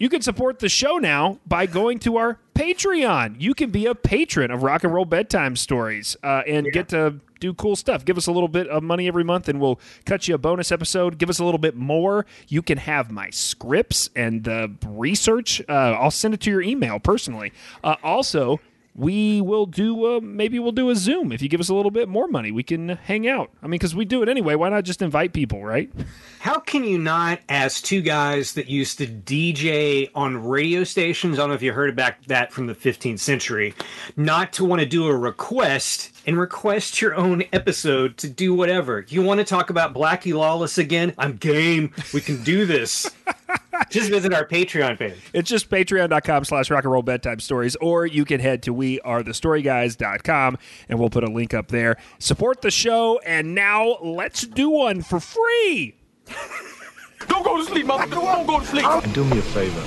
you can support the show now by going to our Patreon. You can be a patron of Rock and Roll Bedtime Stories uh, and get to do cool stuff. Give us a little bit of money every month, and we'll cut you a bonus episode. Give us a little bit more. You can have my scripts and the research. Uh, I'll send it to your email personally. Uh, also, we will do uh, maybe we'll do a zoom. If you give us a little bit more money we can hang out. I mean because we do it anyway. Why not just invite people right? How can you not, as two guys that used to DJ on radio stations, I don't know if you heard about that from the 15th century, not to want to do a request and request your own episode to do whatever? You want to talk about Blackie Lawless again? I'm game. We can do this. Just visit our Patreon page. it's just patreon.com slash rock and roll bedtime stories or you can head to wearethestoryguys.com and we'll put a link up there support the show and now let's do one for free Don't go to sleep, mother. Don't go to sleep. And do me a favor.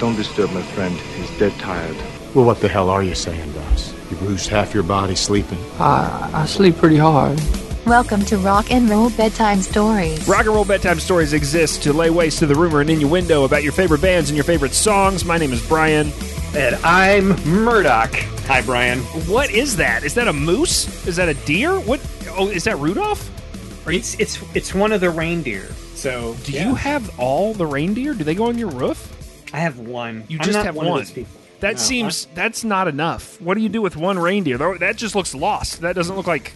Don't disturb my friend. He's dead tired. Well, what the hell are you saying, Russ? You lose half your body sleeping. I, I sleep pretty hard. Welcome to Rock and Roll Bedtime Stories. Rock and Roll Bedtime Stories exist to lay waste to the rumor and innuendo about your favorite bands and your favorite songs. My name is Brian. And I'm Murdoch. Hi, Brian. What is that? Is that a moose? Is that a deer? What? Oh, is that Rudolph? It's it's it's one of the reindeer. So Do yeah. you have all the reindeer? Do they go on your roof? I have one. You I'm just not have one. one. Of those people. That No, seems that's not enough. What do you do with one reindeer? That just looks lost. That doesn't look like.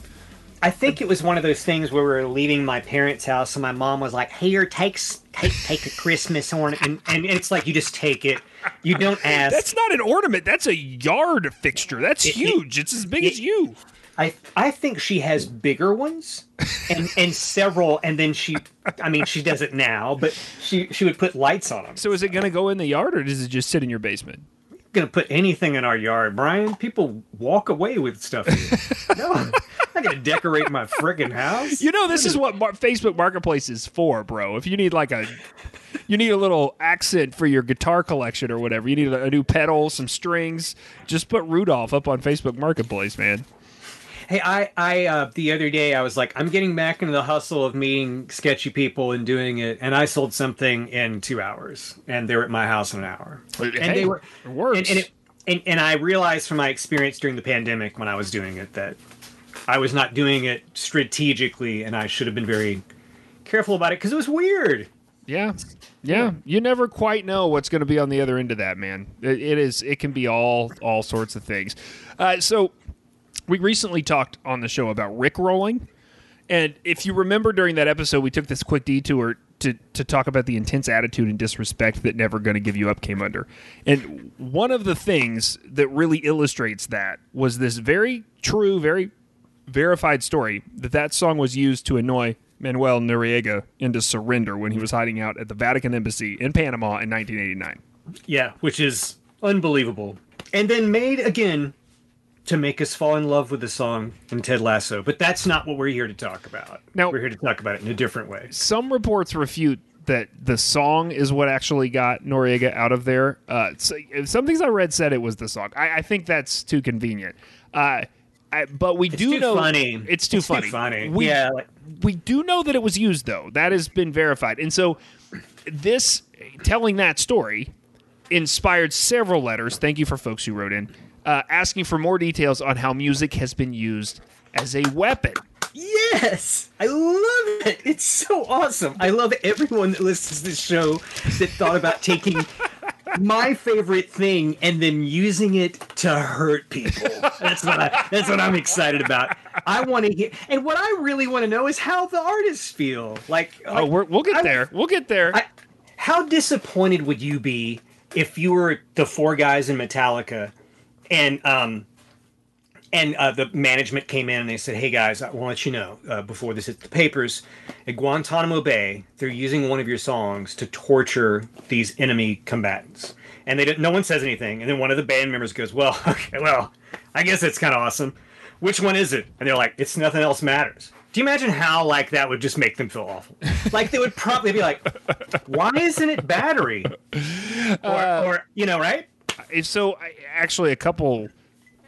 I think it was one of those things where we were leaving my parents' house, and my mom was like, "Here, takes take take a Christmas ornament," and, and it's like you just take it. You don't ask. That's not an ornament. That's a yard fixture. That's It- it- huge. it's as big it- as you. I I think she has bigger ones, and and several, and then she. I mean, she does it now, but she she would put lights on them. So is it going to go in the yard or does it just sit in your basement? Gonna put anything in our yard, Brian. People walk away with stuff. Here. no, I'm not gonna decorate my friggin' house. You know, this is what Mar- Facebook Marketplace is for, bro. If you need like a, you need a little accent for your guitar collection or whatever. You need a, a new pedal, some strings. Just put Rudolph up on Facebook Marketplace, man. Hey, I, I, uh, the other day I was like, I'm getting back into the hustle of meeting sketchy people and doing it, and I sold something in two hours, and they were at my house in an hour, and Hey, they were, it works. and, and, it, and, and I realized from my experience during the pandemic when I was doing it that I was not doing it strategically, and I should have been very careful about it because it was weird. Yeah. Yeah, you never quite know what's going to be on the other end of that, man. It, it is. It can be all all sorts of things. Uh, so, we recently talked on the show about Rick rolling, and if you remember during that episode, we took this quick detour to to talk about the intense attitude and disrespect that "Never Gonna Give You Up" came under. And one of the things that really illustrates that was this very true, very verified story that that song was used to annoy Manuel Noriega into surrender when he was hiding out at the Vatican Embassy in Panama in 1989. Yeah, which is unbelievable. And then made again to make us fall in love with the song in Ted Lasso. But that's not what we're here to talk about. Now- we're here to talk about it in a different way. Some reports refute that the song is what actually got Noriega out of there. Uh, so, some things I read said it was the song. I, I think that's too convenient. Uh, I, but we do too know funny. It's too It's too funny. funny. We, Yeah, like- we do know that it was used though. That has been verified, and so this telling that story inspired several letters. Thank you for folks who wrote in uh, asking for more details on how music has been used as a weapon. Yes, I love it. It's so awesome. I love everyone that listens to this show that thought about taking my favorite thing and then using it to hurt people. That's what I, that's what I'm excited about. I want to hear, and what I really want to know is how the artists feel. Like, Oh, we're, we'll get I- there. We'll get there. I, how disappointed would you be if you were the four guys in Metallica and um and uh, the management came in and they said, "Hey guys, I want to let you know uh, before this hits the papers, at Guantanamo Bay, they're using one of your songs to torture these enemy combatants." And they didn't, no one says anything. And then one of the band members goes, "Well, okay, well, I guess it's kind of awesome. Which one is it?" And they're like, "It's nothing else matters." Do you imagine how like that would just make them feel awful? Like they would probably be like, "Why isn't it battery?" Or, or you know, right? If so actually a couple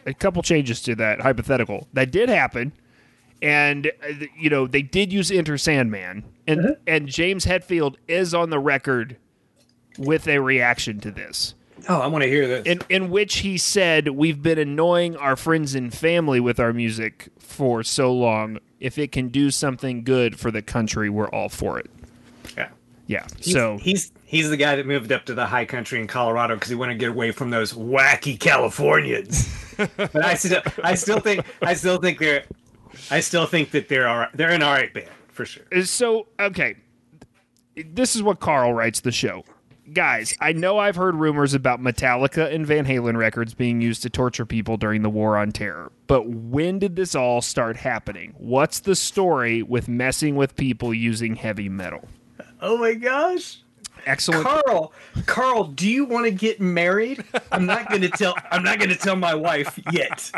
a couple changes to that hypothetical that did happen and uh, you know they did use enter sandman and Uh-huh. and james hetfield is on the record with a reaction to this. Oh, I want to hear this. in in which he said we've been annoying our friends and family with our music for so long if it can do something good for the country we're all for it yeah. yeah He's, so he's he's the guy that moved up to the high country in Colorado because he wanted to get away from those wacky Californians. but I still I still think I still think they're I still think that they're all right. They're an all right band for sure. Uh, so okay this is what carl writes the show guys i know i've heard rumors about metallica and van halen records being used to torture people during the war on terror but when did this all start happening what's the story with messing with people using heavy metal Oh my gosh. Excellent Carl, Carl, do you want to get married? I'm not going to tell. I'm not going to tell my wife yet,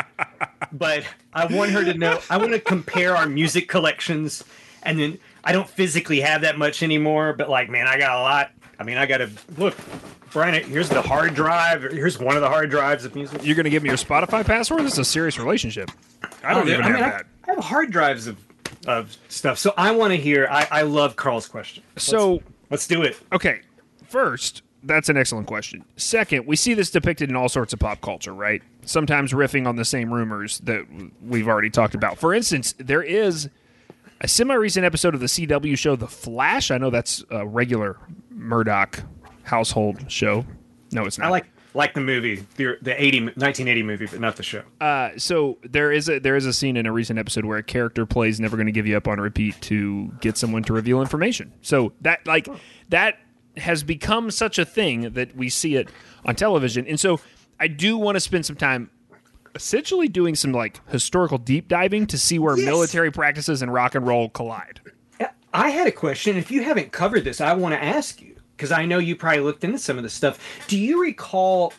but I want her to know. I want to compare our music collections, and then I don't physically have that much anymore. But like, man, I got a lot. I mean, I got to look, Brian. Here's the hard drive. Here's one of the hard drives of music. You're going to give me your Spotify password? This is a serious relationship. I don't Oh, even I have mean, that. I have hard drives of, of stuff. So I want to hear. I, I love Carl's question. So, Let's do it. okay, first, that's an excellent question. Second, we see this depicted in all sorts of pop culture, right? Sometimes riffing on the same rumors that we've already talked about. For instance, there is a semi recent episode of the CW show The Flash. I know that's a regular Murdoch household show. No, it's not. I like like the movie, the the 80, 1980 movie, but not the show. Uh, so there is a there is a scene in a recent episode where a character plays "Never Going to Give You Up" on repeat to get someone to reveal information. So that like that has become such a thing that we see it on television, and so I do want to spend some time essentially doing some like historical deep diving to see where Yes. military practices and rock and roll collide. I had a question. If you haven't covered this, I want to ask you because I know you probably looked into some of this stuff. Do you recall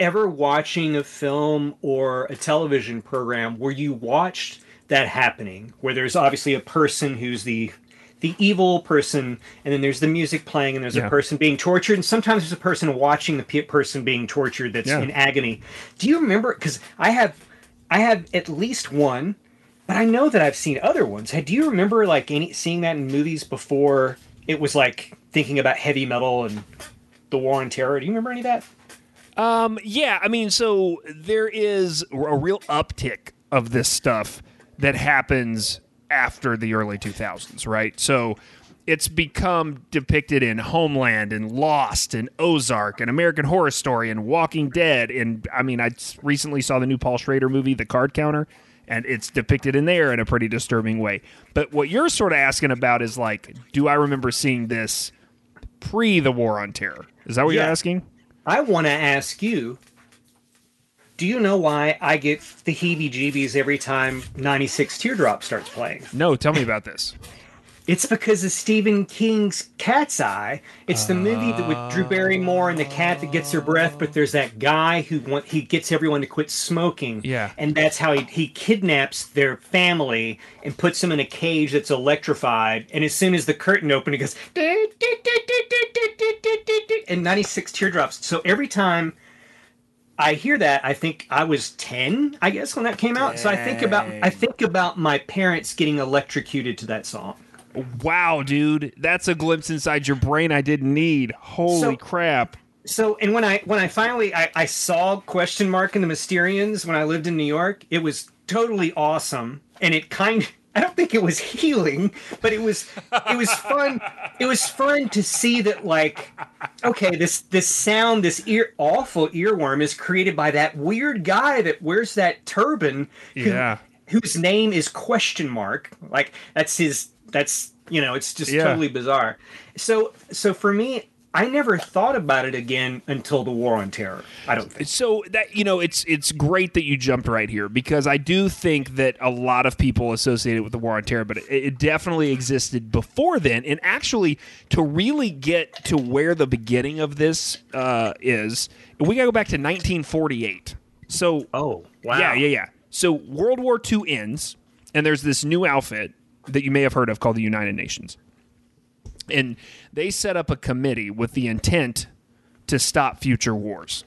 ever watching a film or a television program where you watched that happening, where there's obviously a person who's the the evil person, and then there's the music playing, and there's Yeah. a person being tortured, and sometimes there's a person watching the pe- person being tortured that's Yeah. in agony. Do you remember? Because I have, I have at least one, but I know that I've seen other ones. Do you remember like any seeing that in movies before it was like thinking about heavy metal and the war on terror? Do you remember any of that? Um, yeah, I mean, so there is a real uptick of this stuff that happens after the early 2000s, right? So it's become depicted in Homeland and Lost and Ozark and American Horror Story and Walking Dead. And I mean, I recently saw the new Paul Schrader movie, The Card Counter, and it's depicted in there in a pretty disturbing way. But what you're sort of asking about is like, do I remember seeing this pre the War on Terror? Is that what you're asking? I want to ask you. Do you know why I get the heebie-jeebies every time 96 Teardrop starts playing? No, tell me about this. It's because of Stephen King's Cat's Eye. It's the movie that with Drew Barrymore and the cat that gets her breath, but there's that guy who want, he gets everyone to quit smoking. Yeah. And that's how he, he kidnaps their family and puts them in a cage that's electrified. And as soon as the curtain opens, he goes and 96 teardrops. So every time I hear that, I think I was 10, I guess, when that came out. So I think about I think about my parents getting electrocuted to that song. Wow, dude, that's a glimpse inside your brain I didn't need. Holy So- crap! So and when I when I finally I, I saw question mark in the Mysterians when I lived in New York, it was totally awesome. And it kind I don't think it was healing, but it was it was fun. It was fun to see that like okay, this this sound, this ear awful earworm is created by that weird guy that wears that turban who- Yeah. whose name is question mark. Like that's his that's you know, it's just Yeah. totally bizarre. So so for me, I never thought about it again until the War on Terror. I don't think. So that you know, it's it's great that you jumped right here because I do think that a lot of people associate it with the war on terror, but it, it definitely existed before then. And actually, to really get to where the beginning of this uh, is, we got to go back to 1948. So Oh, wow. Yeah, yeah, yeah. So World War II ends, and there's this new outfit that you may have heard of called the United Nations. And they set up a committee with the intent to stop future wars.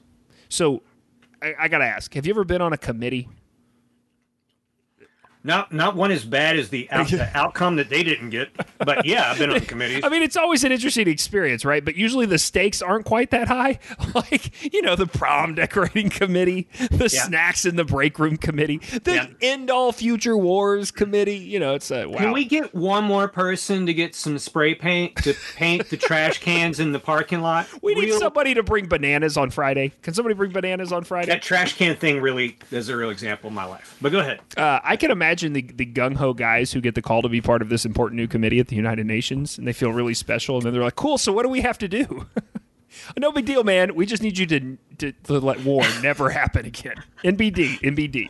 So I, I got to ask have you ever been on a committee? Not not one as bad as the, out, the outcome that they didn't get. But yeah, I've been on committees. I mean, it's always an interesting experience, right? But usually the stakes aren't quite that high. Like, you know, the prom decorating committee, the Yeah. snacks in the break room committee, the Yeah. end all future wars committee. You know, it's a wow. Can we get one more person to get some spray paint to paint the trash cans in the parking lot? We need Real- somebody to bring bananas on Friday. Can somebody bring bananas on Friday? That trash can thing really is a real example of my life. But go ahead. Uh, I can imagine the, the gung ho guys who get the call to be part of this important new committee at the United Nations, and they feel really special, and then they're like, "Cool, so what do we have to do?" no big deal, man. We just need you to to, to let war never happen again. NBD, NBD.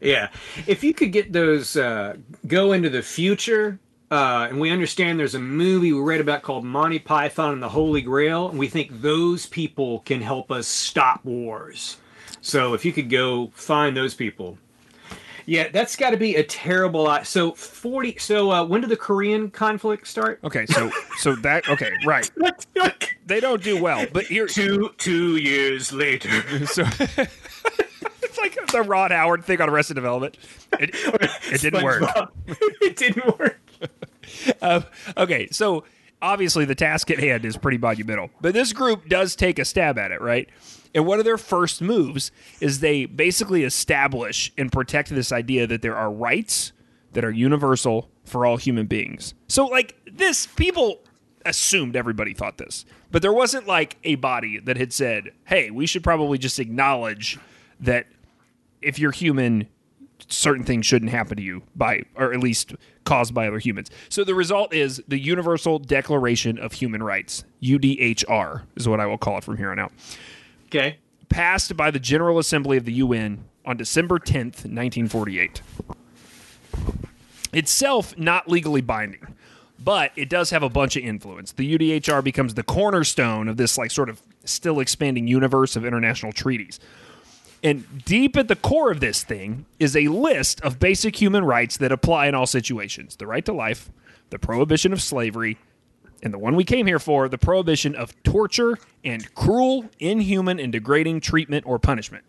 Yeah. If you could get those, uh, go into the future, uh, and we understand there's a movie we read about called Monty Python and the Holy Grail, and we think those people can help us stop wars. So if you could go find those people. Yeah, that's got to be a terrible lot. So 40 so uh, when did the Korean conflict start? Okay, so so that okay, right? They don't do well, but here two two years later. so it's like the Ron Howard thing on Arrested Development. It, it didn't work. It didn't work. Uh, okay, so obviously the task at hand is pretty monumental, but this group does take a stab at it, right? And one of their first moves is they basically establish and protect this idea that there are rights that are universal for all human beings. So, like, this, people assumed everybody thought this, but there wasn't like a body that had said, hey, we should probably just acknowledge that if you're human, certain things shouldn't happen to you by or at least caused by other humans. So the result is the Universal Declaration of Human Rights, UDHR is what I will call it from here on out. Okay. Passed by the General Assembly of the UN on December 10th, 1948. Itself not legally binding, but it does have a bunch of influence. The UDHR becomes the cornerstone of this like sort of still expanding universe of international treaties. And deep at the core of this thing is a list of basic human rights that apply in all situations the right to life, the prohibition of slavery, and the one we came here for the prohibition of torture and cruel, inhuman, and degrading treatment or punishment.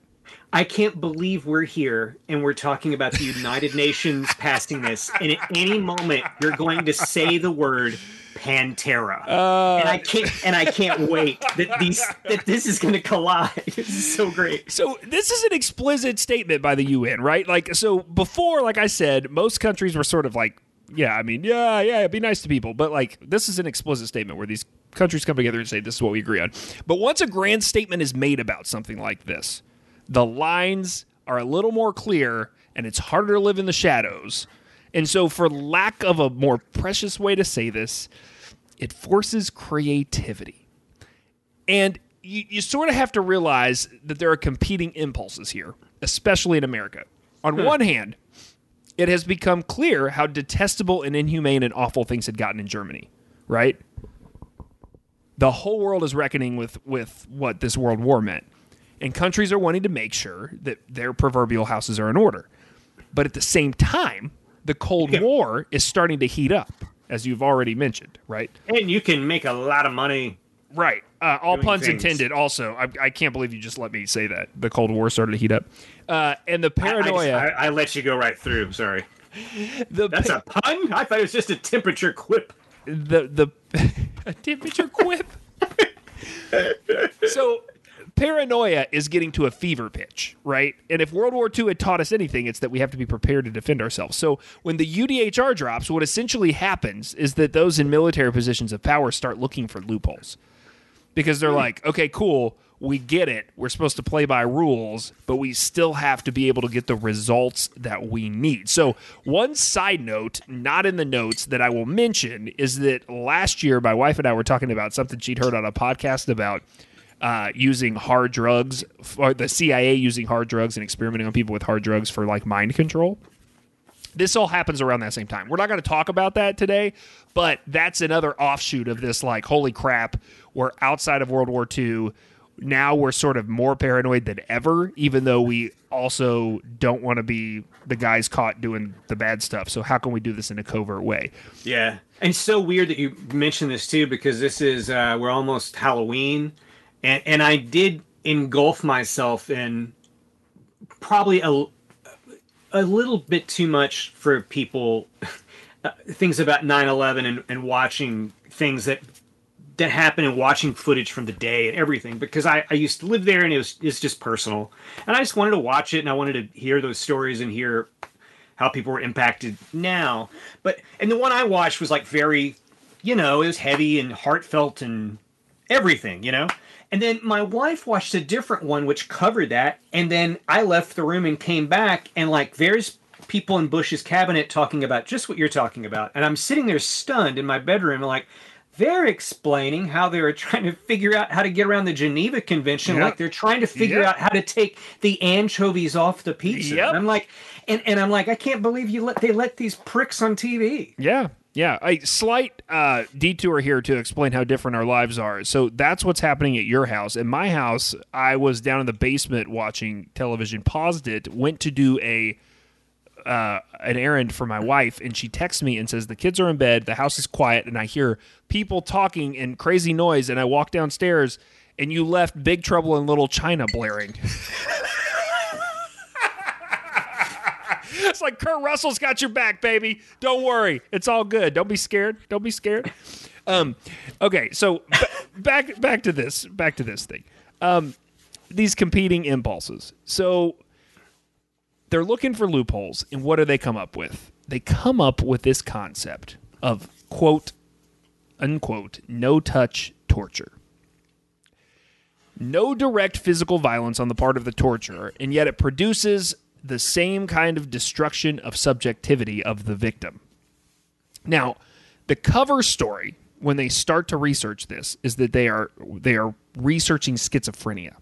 I can't believe we're here and we're talking about the United Nations passing this, and at any moment you're going to say the word Pantera, uh. and I can't and I can't wait that these that this is going to collide. This is so great. So this is an explicit statement by the UN, right? Like so before like I said, most countries were sort of like yeah, I mean, yeah, yeah, be nice to people, but like this is an explicit statement where these countries come together and say this is what we agree on. But once a grand statement is made about something like this, the lines are a little more clear and it's harder to live in the shadows. And so for lack of a more precious way to say this, it forces creativity. And you, you sort of have to realize that there are competing impulses here, especially in America. On hmm. one hand, it has become clear how detestable and inhumane and awful things had gotten in Germany, right? The whole world is reckoning with, with what this world war meant. And countries are wanting to make sure that their proverbial houses are in order. But at the same time, the Cold War is starting to heat up, as you've already mentioned, right? And you can make a lot of money. Right. Uh, all puns things. intended. Also, I, I can't believe you just let me say that. The Cold War started to heat up, uh, and the I, I, just- paranoia. I, I let you go right through. Sorry. the That's a pun. I thought it was just a temperature quip. the the a temperature quip. so paranoia is getting to a fever pitch, right? And if World War II had taught us anything, it's that we have to be prepared to defend ourselves. So when the UDHR drops, what essentially happens is that those in military positions of power start looking for loopholes. Because they're hmm. like, okay, cool, we get it. We're supposed to play by rules, but we still have to be able to get the results that we need. So, one side note, not in the notes that I will mention, is that last year my wife and I were talking about something she'd heard on a podcast about uh, using hard drugs, or the CIA using hard drugs and experimenting on people with hard drugs for like mind control this all happens around that same time. We're not going to talk about that today, but that's another offshoot of this like holy crap, we're outside of World War II. Now we're sort of more paranoid than ever, even though we also don't want to be the guys caught doing the bad stuff. So how can we do this in a covert way? Yeah. And it's so weird that you mentioned this too, because this is uh, we're almost Halloween, and and I did engulf myself in probably a a little bit too much for people. Uh, things about 9/11 and, and watching things that that happen and watching footage from the day and everything because I, I used to live there and it was it's just personal and I just wanted to watch it and I wanted to hear those stories and hear how people were impacted now. But and the one I watched was like very, you know, it was heavy and heartfelt and everything, you know. And then my wife watched a different one which covered that, and then I left the room and came back and like there's people in Bush's cabinet talking about just what you're talking about, and I'm sitting there stunned in my bedroom like. They're explaining how they were trying to figure out how to get around the Geneva Convention, Yep. like they're trying to figure Yep. out how to take the anchovies off the pizza. Yep. And I'm like, and, and I'm like, I can't believe you let they let these pricks on TV. Yeah, yeah. A slight uh, detour here to explain how different our lives are. So that's what's happening at your house. In my house, I was down in the basement watching television, paused it, went to do a uh, an errand for my wife, and she texts me and says the kids are in bed, the house is quiet, and I hear people talking and crazy noise, and I walk downstairs. And you left Big Trouble in Little China blaring. Like Kurt Russell's got your back, baby. Don't worry. It's all good. Don't be scared. Don't be scared. Um, okay, so b- back back to this. Back to this thing. Um, these competing impulses. So they're looking for loopholes, and what do they come up with? They come up with this concept of quote unquote no touch torture. No direct physical violence on the part of the torturer, and yet it produces the same kind of destruction of subjectivity of the victim. Now, the cover story when they start to research this is that they are they are researching schizophrenia.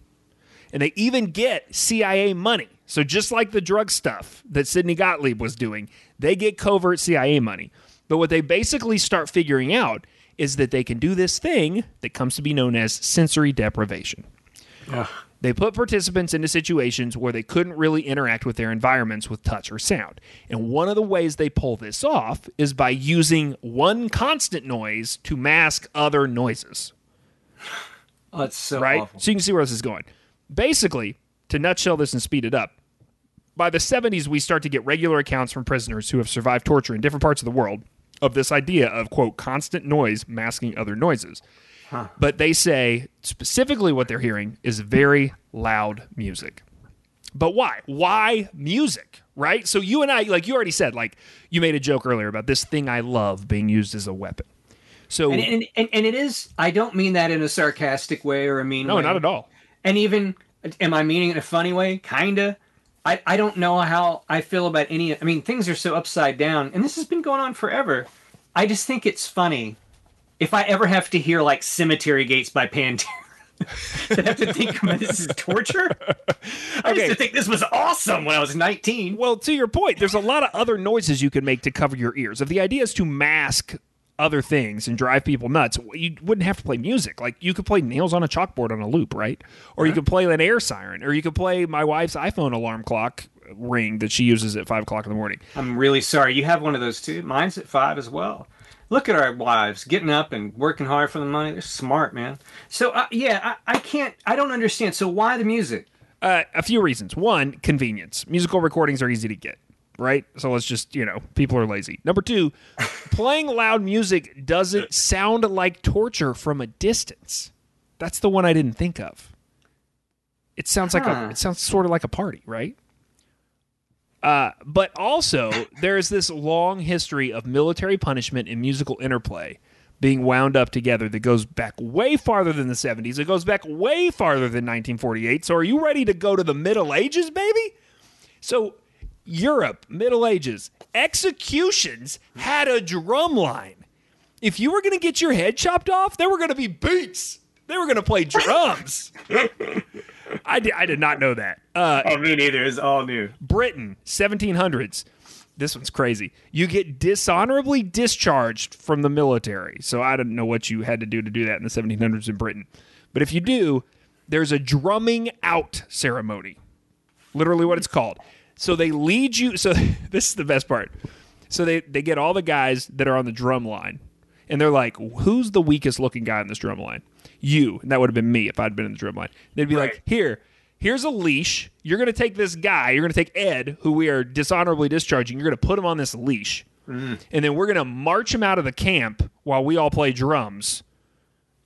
And they even get CIA money. So just like the drug stuff that Sidney Gottlieb was doing, they get covert CIA money. But what they basically start figuring out is that they can do this thing that comes to be known as sensory deprivation. They put participants into situations where they couldn't really interact with their environments with touch or sound. And one of the ways they pull this off is by using one constant noise to mask other noises Oh, it's so right? awful. So you can see where this is going. Basically, to nutshell this and speed it up, by the 70s, we start to get regular accounts from prisoners who have survived torture in different parts of the world of this idea of, quote, constant noise masking other noises. But they say specifically what they're hearing is very loud music. But why? Why music? Right? So you and I, like you already said, like you made a joke earlier about this thing I love being used as a weapon. So And, and, and, and it is, I don't mean that in a sarcastic way or a mean no, way. not at all. And even, am I meaning it in a funny way? Kinda. I, I don't know how I feel about any. I mean, things are so upside down, and this has been going on forever. I just think it's funny. If I ever have to hear like "Cemetery Gates" by Pantera, I have to think this is torture. I Okay. used to think this was awesome when I was 19. Well, to your point, there's a lot of other noises you can make to cover your ears. If the idea is to mask other things and drive people nuts, you wouldn't have to play music. Like you could play nails on a chalkboard on a loop, right? Or you could play an air siren, or you could play my wife's iPhone alarm clock ring that she uses at five o'clock in the morning. I'm really sorry. You have one of those too. Mine's at five as well. Look at our wives getting up and working hard for the money. They're smart, man. So uh, yeah, I, I can't. I don't understand. So why the music? Uh, a few reasons. One, convenience. Musical recordings are easy to get, right? So let's just, you know, people are lazy. Number two, playing loud music doesn't sound like torture from a distance. That's the one I didn't think of. It sounds like a it sounds sort of like a party, right? Uh, but also, there's this long history of military punishment and musical interplay being wound up together that goes back way farther than the 70s. It goes back way farther than 1948. So, are you ready to go to the Middle Ages, baby? So, Europe, Middle Ages, executions had a drum line. If you were going to get your head chopped off, there were going to be beats. They were going to play drums. I did, I did not know that. Uh, Oh, me neither. It's all new. Britain, 1700s. This one's crazy. You get dishonorably discharged from the military. So I don't know what you had to do to do that in the 1700s in Britain. But if you do, there's a drumming out ceremony. Literally what it's called. So they lead you. So this is the best part. So they, they get all the guys that are on the drum line. And they're like, who's the weakest looking guy on this drum line? You. And that would have been me if I'd been in the drum line. They'd be like, here, here's a leash. You're going to take this guy, you're going to take Ed, who we are dishonorably discharging, you're going to put him on this leash. Mm-hmm. And then we're going to march him out of the camp while we all play drums.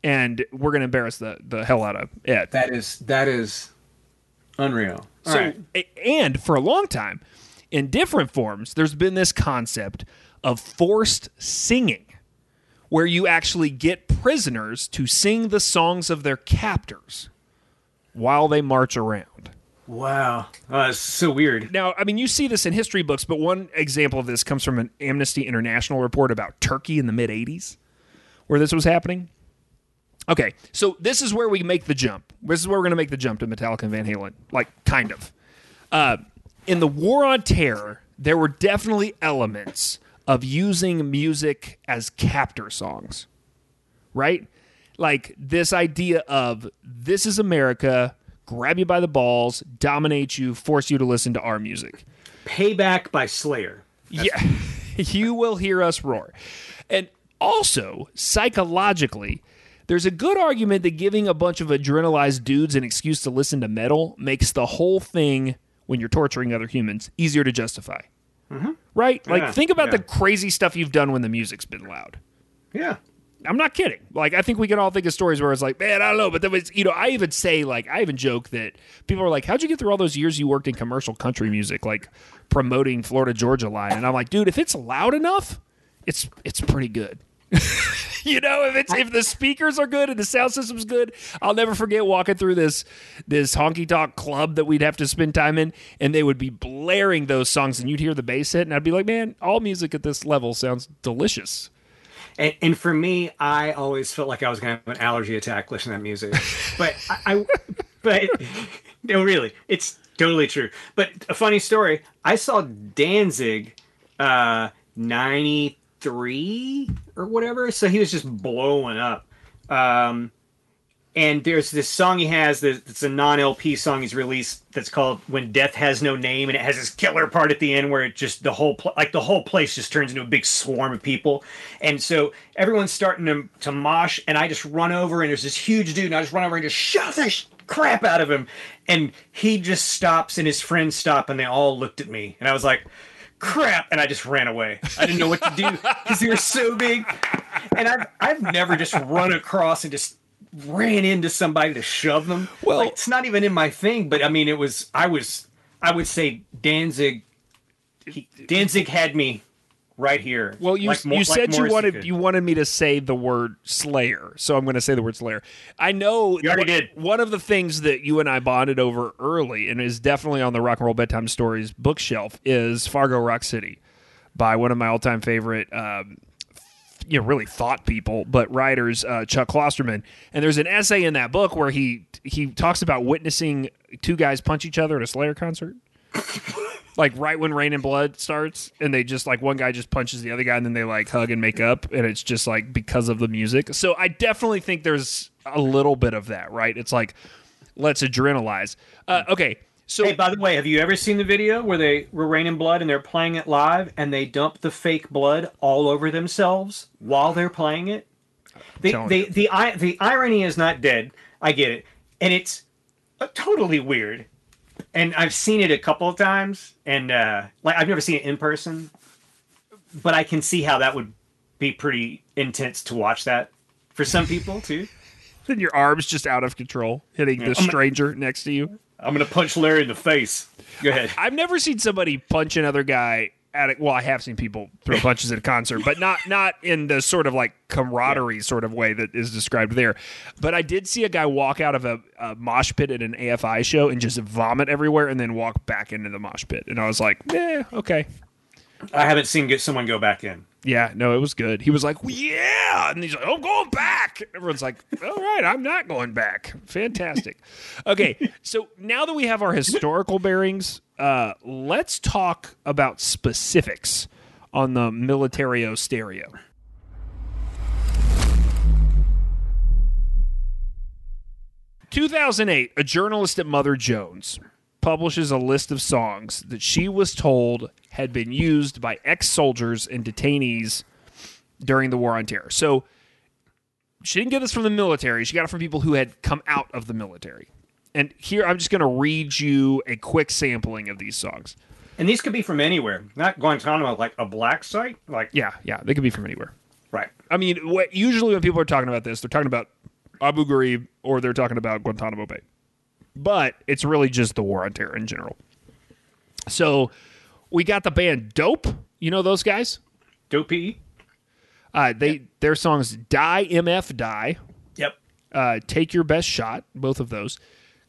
And we're going to embarrass the, the hell out of Ed. That is that is unreal. All So, right. and for a long time, in different forms, there's been this concept of forced singing, where you actually get prisoners to sing the songs of their captors while they march around. Wow. Uh, it's so weird. Now, I mean, you see this in history books, but one example of this comes from an Amnesty International report about Turkey in the mid 80s, where this was happening. Okay, so this is where we make the jump. This is where we're going to make the jump to Metallica and Van Halen. Like, kind of. Uh, in the War on Terror, there were definitely elements of using music as captor songs, right? Like this idea of this is America, grab you by the balls, dominate you, force you to listen to our music. Payback by Slayer. Yeah, you will hear us roar. And also, psychologically, there's a good argument that giving a bunch of adrenalized dudes an excuse to listen to metal makes the whole thing, when you're torturing other humans, easier to justify. Mm-hmm. Right? Like, Yeah, think about yeah. the crazy stuff you've done when the music's been loud. Yeah. I'm not kidding. Like, I think we can all think of stories where it's like, man, I don't know. But there was, you know, I even say, like, I even joke that people are like, how'd you get through all those years you worked in commercial country music, like promoting Florida Georgia Line? And I'm like, dude, if it's loud enough, it's it's pretty good. you know, if it's if the speakers are good and the sound system's good, I'll never forget walking through this this honky tonk club that we'd have to spend time in, and they would be blaring those songs, and you'd hear the bass hit, and I'd be like, man, all music at this level sounds delicious. And, and for me, I always felt like I was going to have an allergy attack listening to that music. But I, I but no, really, it's totally true. But a funny story: I saw Danzig, uh, ninety three or whatever. So he was just blowing up. Um, and there's this song he has that's a non LP song he's released that's called "When Death Has No Name," and it has this killer part at the end where it just the whole pl- like the whole place just turns into a big swarm of people, and so everyone's starting to to mosh, and I just run over and there's this huge dude, and I just run over and just shove the sh- crap out of him, and he just stops, and his friends stop, and they all looked at me, and I was like. Crap! And I just ran away. I didn't know what to do because they were so big, and I've I've never just run across and just ran into somebody to shove them. Well- like, it's not even in my thing, but I mean, it was. I was. I would say Danzig. He, Danzig had me right here. Well, you Like you like said you wanted could. you wanted me to say the word Slayer, so I'm going to say the word Slayer. I know You already one- did. One of the things that you and I bonded over early, and is definitely on the Rock and Roll Bedtime Stories bookshelf, is Fargo Rock City by one of my all time favorite. Um, you know, really thought people, but writers, uh, Chuck Klosterman, and there's an essay in that book where he he talks about witnessing two guys punch each other at a Slayer concert like right when Raining Blood starts, and they just like one guy just punches the other guy, and then they like hug and make up, and it's just like because of the music. So I definitely think there's a little bit of that, right? It's like let's adrenalize. Uh, okay, so Hey, by the way, have you ever seen the video where they were raining blood and they're playing it live and they dump the fake blood all over themselves while they're playing it? The telling the the, the irony is not dead. I get it, and it's uh, totally weird. And I've seen it a couple of times, and uh, like I've never seen it in person, but I can see how that would be pretty intense to watch that for some people too. then your arms just out of control, hitting the stranger next to you. I'm gonna punch Larry in the face. Go ahead. I've never seen somebody punch another guy at a, well, I have seen people throw punches at a concert, but not not in the sort of like camaraderie sort of way that is described there. But I did see a guy walk out of a, a mosh pit at an AFI show and just vomit everywhere, and then walk back into the mosh pit, and I was like, eh, okay. I haven't seen get someone go back in. Yeah, no, it was good. He was like, "Yeah," and he's like, "I'm going back." Everyone's like, "All right, I'm not going back." Fantastic. Okay, so now that we have our historical bearings, uh, let's talk about specifics on the Militario stereo. Two thousand eight, a journalist at Mother Jones publishes a list of songs that she was told had been used by ex-soldiers and detainees during the war on terror. So she didn't get this from the military. She got it from people who had come out of the military. and here I'm just going to read you a quick sampling of these songs. And these could be from anywhere, not Guantanamo, like a black site. Like, Yeah, yeah, they could be from anywhere. right. I mean, what usually when people are talking about this, they're talking about Abu Ghraib or they're talking about Guantanamo Bay. But it's really just the war on terror in general. So we got the band Dope. You know those guys? Dopey. Uh, they their songs "Die MF Die," Yep. uh, "Take Your Best Shot," both of those.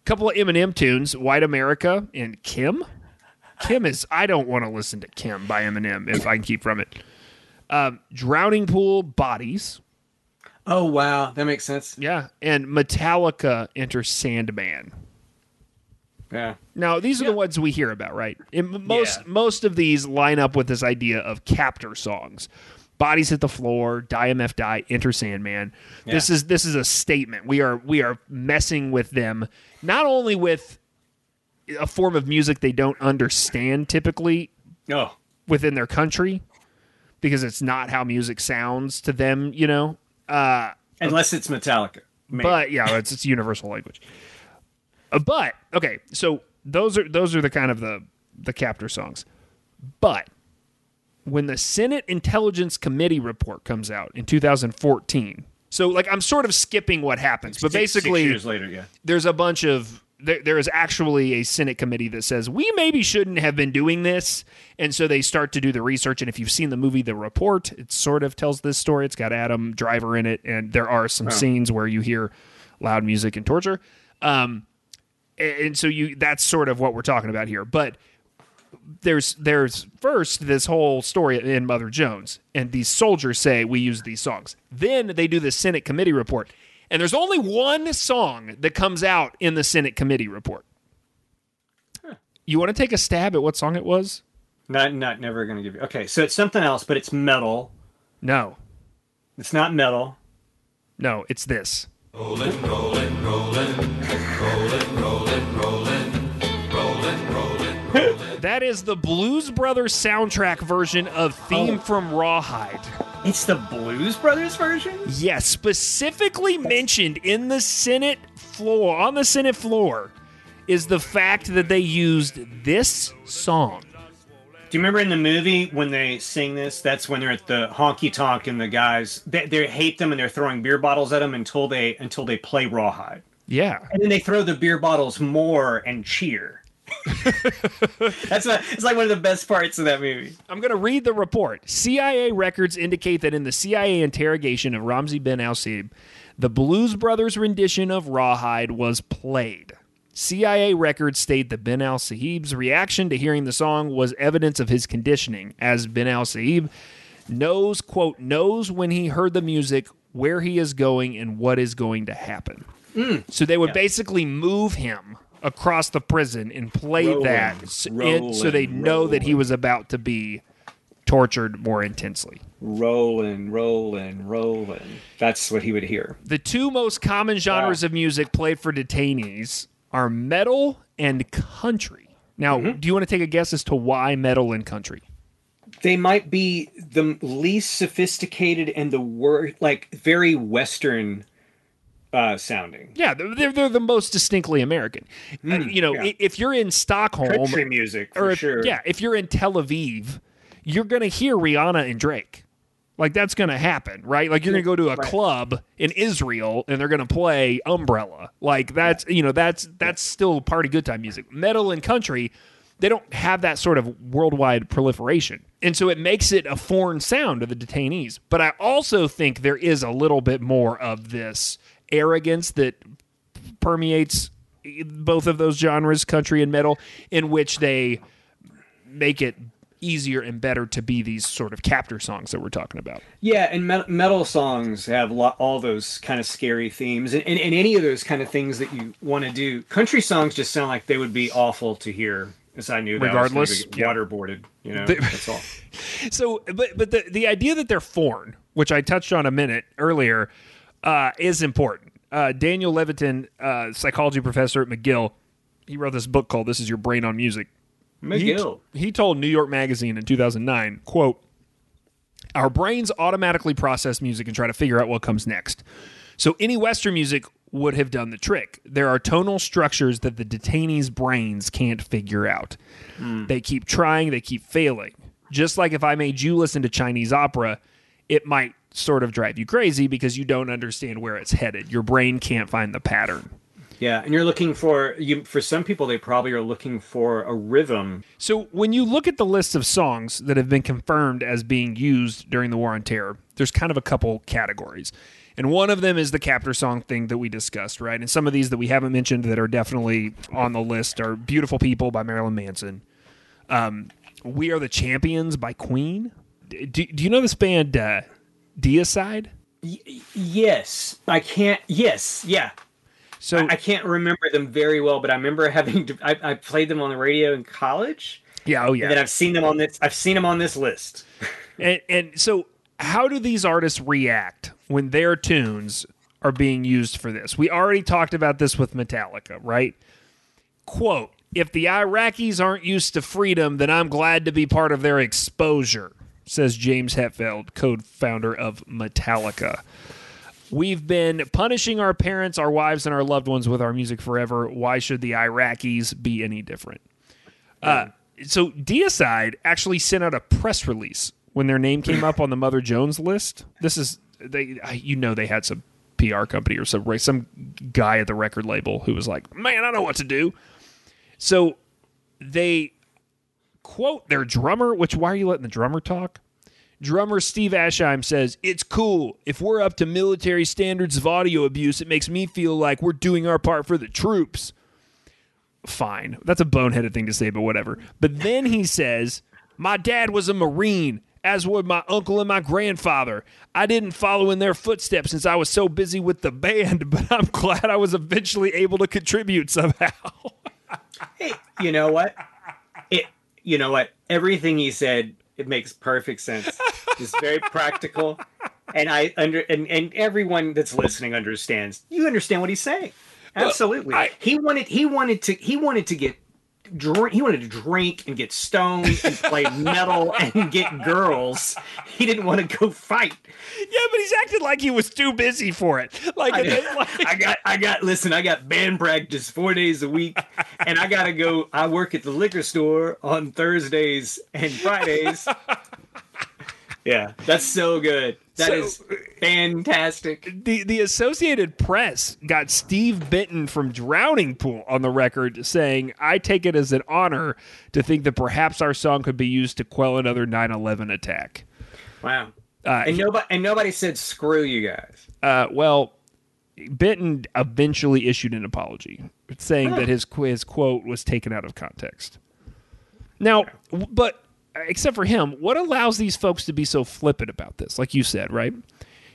couple of Eminem tunes, "White America" and "Kim." Kim is I don't want to listen to Kim by Eminem if I can keep from it. Um, "Drowning Pool," "Bodies," Oh wow, that makes sense. yeah, and Metallica enter Sandman. Yeah. Now these are the ones we hear about, right? And most Yeah. most of these line up with this idea of captor songs. Bodies hit the floor, die MF die, enter Sandman. This is this is a statement. We are we are messing with them not only with a form of music they don't understand typically Oh, within their country because it's not how music sounds to them, you know. Uh unless it's Metallica. Maybe. but yeah, it's it's universal language. Uh, but okay, so those are those are the kind of the the captor songs. But when the Senate Intelligence Committee report comes out in 2014, so like I'm sort of skipping what happens, but Six- six basically years later, yeah. there's a bunch of there, there is actually a Senate committee that says we maybe shouldn't have been doing this, and so they start to do the research. And if you've seen the movie The Report, it sort of tells this story. It's got Adam Driver in it, and there are some scenes where you hear loud music and torture. Um, and, so you that's sort of what we're talking about here. But there's there's first this whole story in Mother Jones, and these soldiers say we use these songs. Then they do the Senate committee report, and there's only one song that comes out in the Senate committee report. You want to take a stab at what song it was? Not, not, never gonna give you. Okay, so it's something else, but it's metal. No, It's not metal. no, it's this. That is the Blues Brothers soundtrack version of Theme oh. from Rawhide. It's the Blues Brothers version. Yes, specifically mentioned in the Senate floor, on the Senate floor, is the fact that they used this song. Do you remember in the movie when they sing this? That's when they're at the honky tonk and the guys they, they hate them and they're throwing beer bottles at them until they until they play Rawhide, Yeah. and then they throw the beer bottles more and cheer. That's a, it's like one of the best parts of that movie. I'm going to read the report. CIA records indicate that in the CIA interrogation of Ramzi bin al-Shibh, the Blues Brothers rendition of Rawhide was played. CIA records state that bin al Sahib's reaction to hearing the song was evidence of his conditioning, as bin al Sahib knows, quote, knows when he heard the music, where he is going, and what is going to happen. Mm. So they would basically move him across the prison and play Rolling, that so, and- so they rolling, know that he was about to be tortured more intensely. Rolling, rolling, rolling. That's what he would hear. The two most common genres of music played for detainees are metal and country. Now, Mm-hmm. do you want to take a guess as to why metal and country? They might be the least sophisticated and the word like very Western uh, sounding. Yeah, they're, they're, the most distinctly American. Uh, you know, Hmm, yeah. if you're in Stockholm, Country music for or if, sure. yeah, if you're in Tel Aviv, you're going to hear Rihanna and Drake. Like that's going to happen, right? Like you're going to go to a Right. club in Israel and they're going to play Umbrella. Like that's, you know, that's that's still party good time music. Metal and country, they don't have that sort of worldwide proliferation. And so it makes it a foreign sound to the detainees. But I also think there is a little bit more of this arrogance that permeates both of those genres, country and metal, in which they make it easier and better to be these sort of captor songs that we're talking about. Yeah, and met- metal songs have lo- all those kind of scary themes, and, and, and any of those kind of things that you want to do. Country songs just sound like they would be awful to hear, as I knew that Regardless, yeah. waterboarded. You know, that's all. So, but but the the idea that they're foreign, which I touched on a minute earlier, uh, is important. Uh, Daniel Levitin, uh, psychology professor at McGill, he wrote this book called "This Is Your Brain on Music." He, McGill. he told New York Magazine in 2009, quote, Our brains automatically process music and try to figure out what comes next. So any Western music would have done the trick. There are tonal structures that the detainees' brains can't figure out. Hmm. They keep trying, they keep failing. Just like if I made you listen to Chinese opera, it might sort of drive you crazy because you don't understand where it's headed. Your brain can't find the pattern. Yeah, and you're looking for you. For some people, they probably are looking for a rhythm. So when you look at the list of songs that have been confirmed as being used during the War on Terror, there's kind of a couple categories. And one of them is the captor song thing that we discussed, right? And some of these that we haven't mentioned that are definitely on the list are Beautiful People by Marilyn Manson. Um, we Are the Champions by Queen. Do, do you know this band, uh, Deicide? Yes, I can't. Yes, yeah. So I can't remember them very well, but I remember having. To, I, I played them on the radio in college, yeah, oh yeah. and then I've seen them on this. I've seen them on this list. And, and so, how do these artists react when their tunes are being used for this? We already talked about this with Metallica, right? Quote If the Iraqis aren't used to freedom, then I'm glad to be part of their exposure, says James Hetfield, co founder of Metallica. We've been punishing our parents, our wives, and our loved ones with our music forever. Why should the Iraqis be any different? Uh, so Deicide actually sent out a press release when their name came up on the Mother Jones list. This is they, you know, they had some PR company or some some guy at the record label who was like, "Man, I know what to do." So they quote their drummer. Which why are you letting the drummer talk? Drummer Steve Asheim says, It's cool. If we're up to military standards of audio abuse, it makes me feel like we're doing our part for the troops. Fine. That's a boneheaded thing to say, but whatever. But then he says, My dad was a Marine, as were my uncle and my grandfather. I didn't follow in their footsteps since I was so busy with the band, but I'm glad I was eventually able to contribute somehow. Hey, you know what? It. You know what? Everything he said, it makes perfect sense. It's very practical, and I under and, and everyone that's listening understands. You understand what he's saying. Absolutely. I- he wanted. He wanted to. He wanted to get. Drink, he wanted to drink and get stoned and play metal and get girls. He didn't want to go fight. yeah, but he's acting like he was too busy for it. Like, I, like I got, I got. Listen, I got band practice four days a week, and I gotta go. I work at the liquor store on Thursdays and Fridays. Yeah, that's so good. That So- is fantastic. the the Associated Press got Steve Benton from Drowning Pool on the record saying, "I take it as an honor to think that perhaps our song could be used to quell another 9/11 attack." Wow. Uh, And nobody, and nobody said screw you guys. uh, well, Benton eventually issued an apology, saying that his his quote was taken out of context. Now, but except for him, what allows these folks to be so flippant about this? Like you said, right?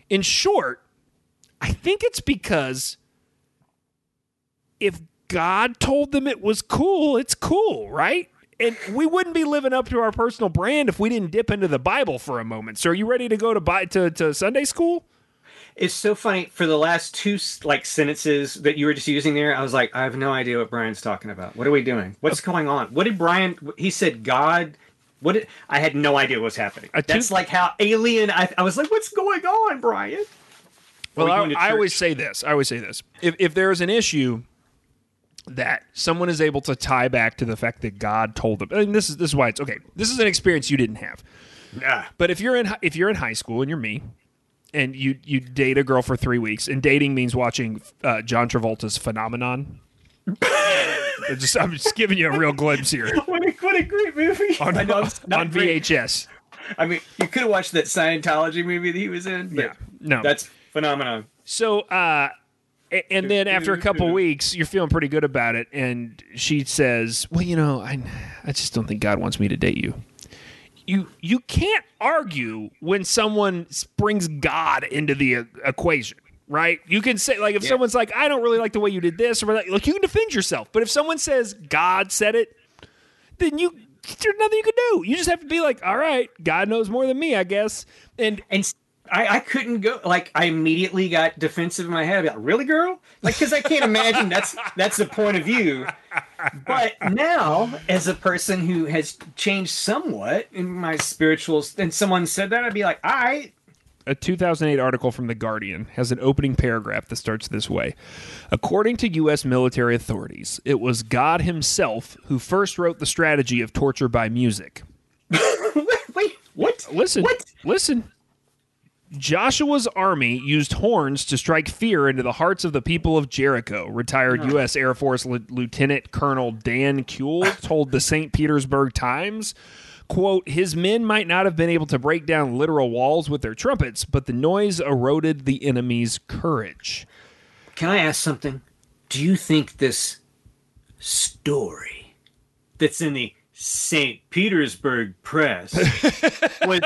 In short, I think it's because if God told them it was cool, it's cool, right? And we wouldn't be living up to our personal brand if we didn't dip into the Bible for a moment. So, are you ready to go to Bi- to, to Sunday school? It's so funny. For the last two like sentences that you were just using there, I was like, I have no idea what Brian's talking about. What are we doing? What's going on? What did Brian? He said God. What did, I had no idea what was happening. Two- That's like how alien. I, I was like, what's going on, Brian? Well, we I, I always say this. I always say this. If if there is an issue that someone is able to tie back to the fact that God told them, and this is this is why it's okay. This is an experience you didn't have. Yeah. But if you're in if you're in high school and you're me, and you you date a girl for three weeks, and dating means watching uh, John Travolta's Phenomenon. I'm just, I'm just giving you a real glimpse here What a, what a great movie. on, I know on. VHS. I mean, you could have watched that Scientology movie that he was in. But Yeah. No. that's phenomenon. So, uh, and then after a couple weeks, you're feeling pretty good about it, and she says, "Well, you know, I, I just don't think God wants me to date you." You you can't argue when someone brings God into the equation, right? You can say like if someone's like, "I don't really like the way you did this," or like, like you can defend yourself. But if someone says God said it, then you there's nothing you can do. You just have to be like, "All right, God knows more than me, I guess." And And I couldn't go. Like, I immediately got defensive in my head. I'd like, really, girl? Like, because I can't imagine that's that's the point of view. But now, as a person who has changed somewhat in my spirituals, and someone said that, I'd be like, all right, a 2008 article from The Guardian has an opening paragraph that starts this way According to U.S. military authorities, it was God Himself who first wrote the strategy of torture by music. Wait, what? Listen, What? listen. Joshua's army used horns to strike fear into the hearts of the people of Jericho. Retired U.S. Air Force Li- Lieutenant Colonel Dan Kuehl told the St. Petersburg Times, quote, his men might not have been able to break down literal walls with their trumpets, but the noise eroded the enemy's courage. Can I ask something? Do you think this story that's in the St. Petersburg press was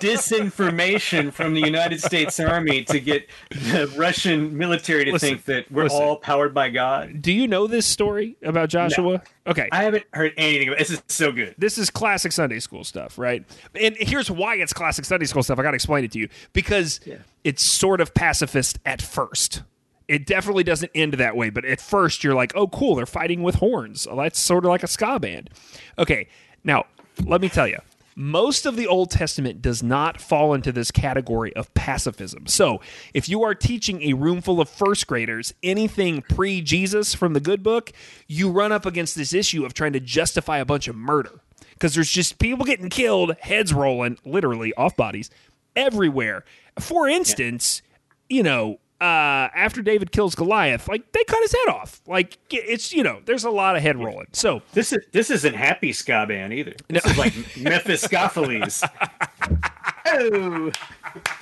disinformation from the United States Army to get the Russian military to Listen, think that we're listen. all powered by God? Do you know this story about Joshua? Okay. I haven't heard anything about This is so good. this is classic Sunday school stuff, right? And here's why it's classic Sunday school stuff. I got to explain it to you because it's sort of pacifist at first. It definitely doesn't end that way, but at first you're like, "Oh, cool, they're fighting with horns." That's sort of like a ska band. Okay, now let me tell you. Most of the Old Testament does not fall into this category of pacifism. So, if you are teaching a room full of first graders anything pre Jesus from the good book, you run up against this issue of trying to justify a bunch of murder because there's just people getting killed, heads rolling, literally off bodies everywhere. For instance, you know, uh, after David kills Goliath, like they cut his head off. Like it's you know, there's a lot of head rolling. So This is this isn't happy ska band either. This is like Mephiskapheles. oh,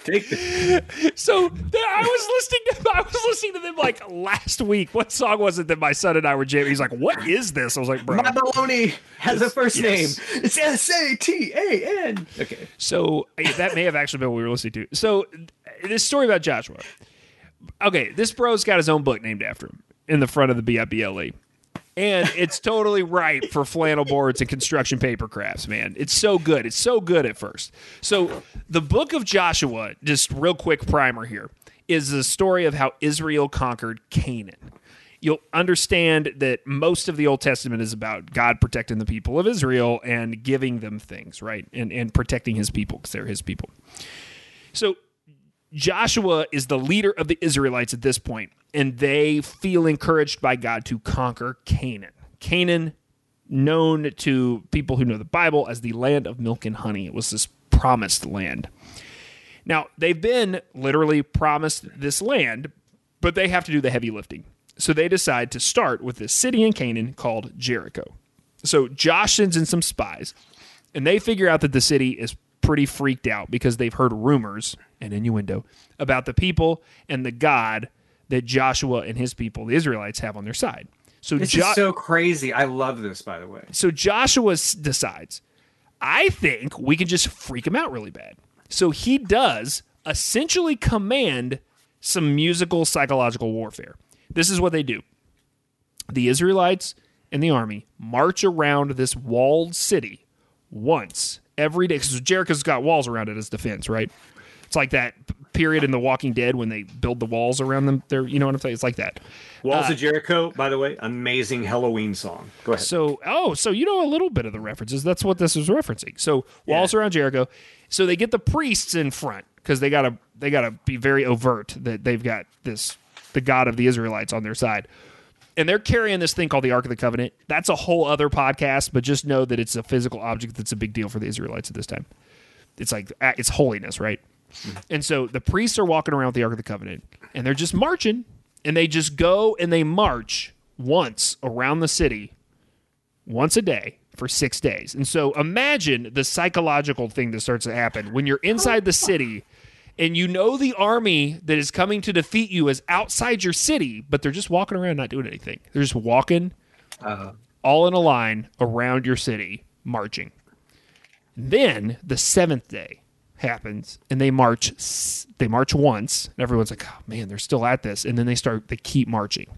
take the so I was listening to I was listening to them like last week. What song was it that my son and I were jamming? He's like, "What is this?" I was like, "Bro." My baloney has a first yes. name. It's S A T A N. Okay. So that may have actually been what we were listening to. So this story about Joshua. Okay, this bro's got his own book named after him in the front of the BIBLE. And it's totally right for flannel boards and construction paper crafts, man. It's so good. It's so good at first. So the book of Joshua, just real quick primer here, is the story of how Israel conquered Canaan. You'll understand that most of the Old Testament is about God protecting the people of Israel and giving them things, right? And and protecting his people because they're his people. So Joshua is the leader of the Israelites at this point, and they feel encouraged by God to conquer Canaan. Canaan, known to people who know the Bible as the land of milk and honey, it was this promised land. Now, they've been literally promised this land, but they have to do the heavy lifting. So they decide to start with this city in Canaan called Jericho. So Josh sends in some spies, and they figure out that the city is pretty freaked out because they've heard rumors and innuendo about the people and the God that Joshua and his people, the Israelites, have on their side. So, This Jo- is so crazy. I love this, by the way. so Joshua decides, I think we can just freak him out really bad. So he does essentially command some musical psychological warfare. This is what they do. The Israelites and the army march around this walled city once every day because Jericho's got walls around it as defense, right? It's like that period in The Walking Dead when they build the walls around them. There, you know what I'm saying? It's like that. Walls of uh, Jericho, by the way, amazing Halloween song. Go ahead. So, oh, so you know a little bit of the references. That's what this is referencing. So, walls around Jericho. So they get the priests in front because they gotta they gotta be very overt that they've got this the God of the Israelites on their side, and they're carrying this thing called the Ark of the Covenant. That's a whole other podcast, but just know that it's a physical object that's a big deal for the Israelites at this time. It's like uh, it's holiness, right? And so the priests are walking around with the Ark of the Covenant, and they're just marching, and they just go and they march once around the city once a day for six days. And so imagine the psychological thing that starts to happen when you're inside the city and you know the army that is coming to defeat you is outside your city, but they're just walking around not doing anything. They're just walking uh-huh. all in a line around your city, marching. Then the seventh day happens and they march they march once and everyone's like oh man they're still at this and then they start they keep marching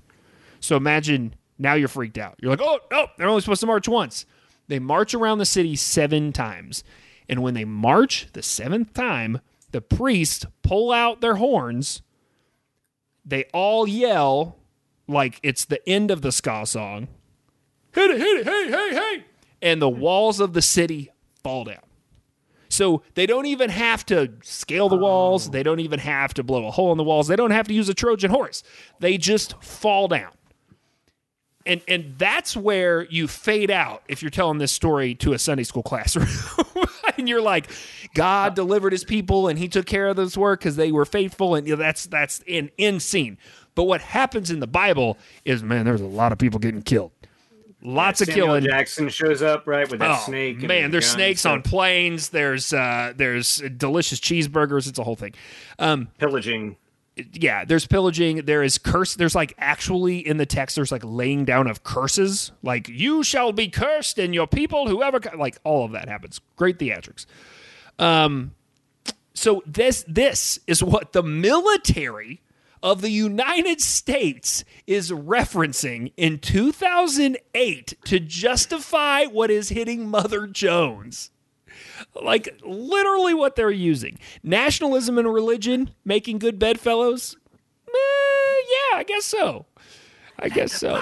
so imagine now you're freaked out. You're like, oh, no, they're only supposed to march once. They march around the city seven times. And when they march the seventh time, the priests pull out their horns. They all yell like it's the end of the ska song. Hit it, hit it, hey, hey, hey. And the walls of the city fall down. So they don't even have to scale the walls. They don't even have to blow a hole in the walls. They don't have to use a Trojan horse. They just fall down. And and that's where you fade out if you're telling this story to a Sunday school classroom. and you're like, God delivered his people and he took care of this work because they were faithful. And you know, that's that's an end scene. But what happens in the Bible is, man, there's a lot of people getting killed. Lots of Samuel killing. Jackson shows up right with that Oh, snake. man, the there's snakes on planes. There's uh, there's delicious cheeseburgers. It's a whole thing. Um, pillaging. Yeah, there's pillaging. There is curse. There's like actually in the text. There's like laying down of curses. Like you shall be cursed, and your people, whoever, like all of that happens. Great theatrics. Um, so this this is what the military of the United States is referencing in 2008 to justify what is hitting Mother Jones. Like literally what they're using. Nationalism and religion making good bedfellows? Eh, yeah, I guess so. I guess so.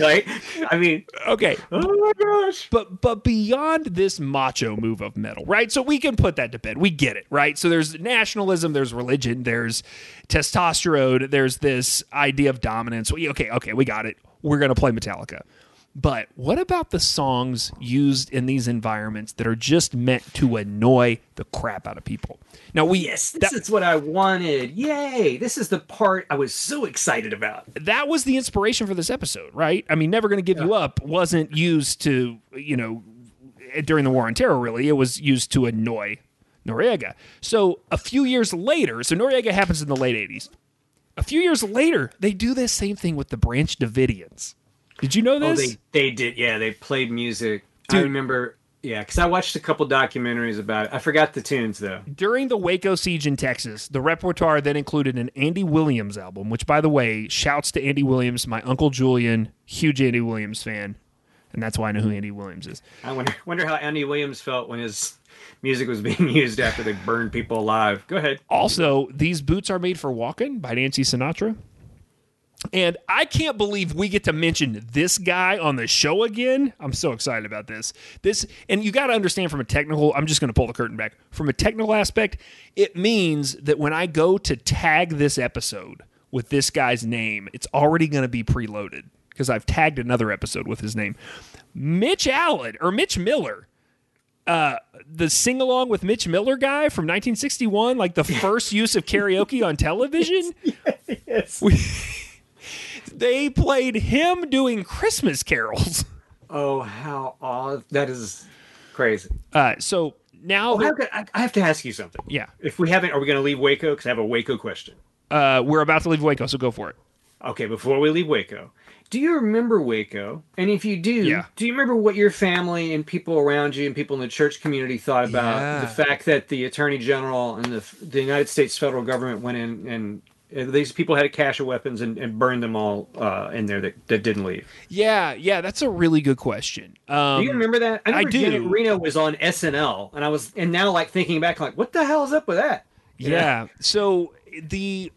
Like, I mean, Okay. oh my gosh. But but beyond this macho move of metal, right? So we can put that to bed. We get it, right? So there's nationalism, there's religion, there's testosterone, there's this idea of dominance. We, okay, okay, we got it. We're gonna play Metallica. But what about the songs used in these environments that are just meant to annoy the crap out of people? Now we Yes, this that, is what I wanted. Yay! This is the part I was so excited about. that was the inspiration for this episode, right? I mean, Never Gonna Give You Up wasn't used to, you know, during the War on Terror, really. It was used to annoy Noriega. So a few years later, so Noriega happens in the late 80s. A few years later, they do this same thing with the Branch Davidians. Did you know Oh, this? they they did. Yeah, they played music. I Dude. remember. Yeah, because I watched a couple documentaries about it. I forgot the tunes though. During the Waco siege in Texas, the repertoire then included an Andy Williams album, which, by the way, shouts to Andy Williams, my uncle Julian, huge Andy Williams fan. And that's why I know who Andy Williams is. I wonder wonder how Andy Williams felt when his music was being used after they burned people alive. Go ahead. Also, these boots are made for walking by Nancy Sinatra. And I can't believe we get to mention this guy on the show again. I'm so excited about this. This and you got to understand from a technical, I'm just going to pull the curtain back. From a technical aspect, it means that when I go to tag this episode with this guy's name, it's already going to be preloaded because I've tagged another episode with his name. Mitch Allen or Mitch Miller uh, the sing along with Mitch Miller guy from 1961, like the first use of karaoke on television. Yes. We- they played him doing Christmas carols. Oh, how odd! That is crazy. Uh, so now, Oh, that- how could- I, I have to ask you something. yeah, If we haven't, are we going to leave Waco? Because I have a Waco question. uh, we're about to leave Waco, so go for it. Okay, before we leave Waco, do you remember Waco? And if you do, Yeah. do you remember what your family and people around you and people in the church community thought about Yeah. the fact that the Attorney General and the the United States federal government went in and these people had a cache of weapons and, and burned them all uh, in there that, that didn't leave. Yeah, yeah, that's a really good question. Um, Do you remember that? I remember do. Janet Reno was on SNL, and I was and now like thinking back, like what the hell is up with that? Yeah. So the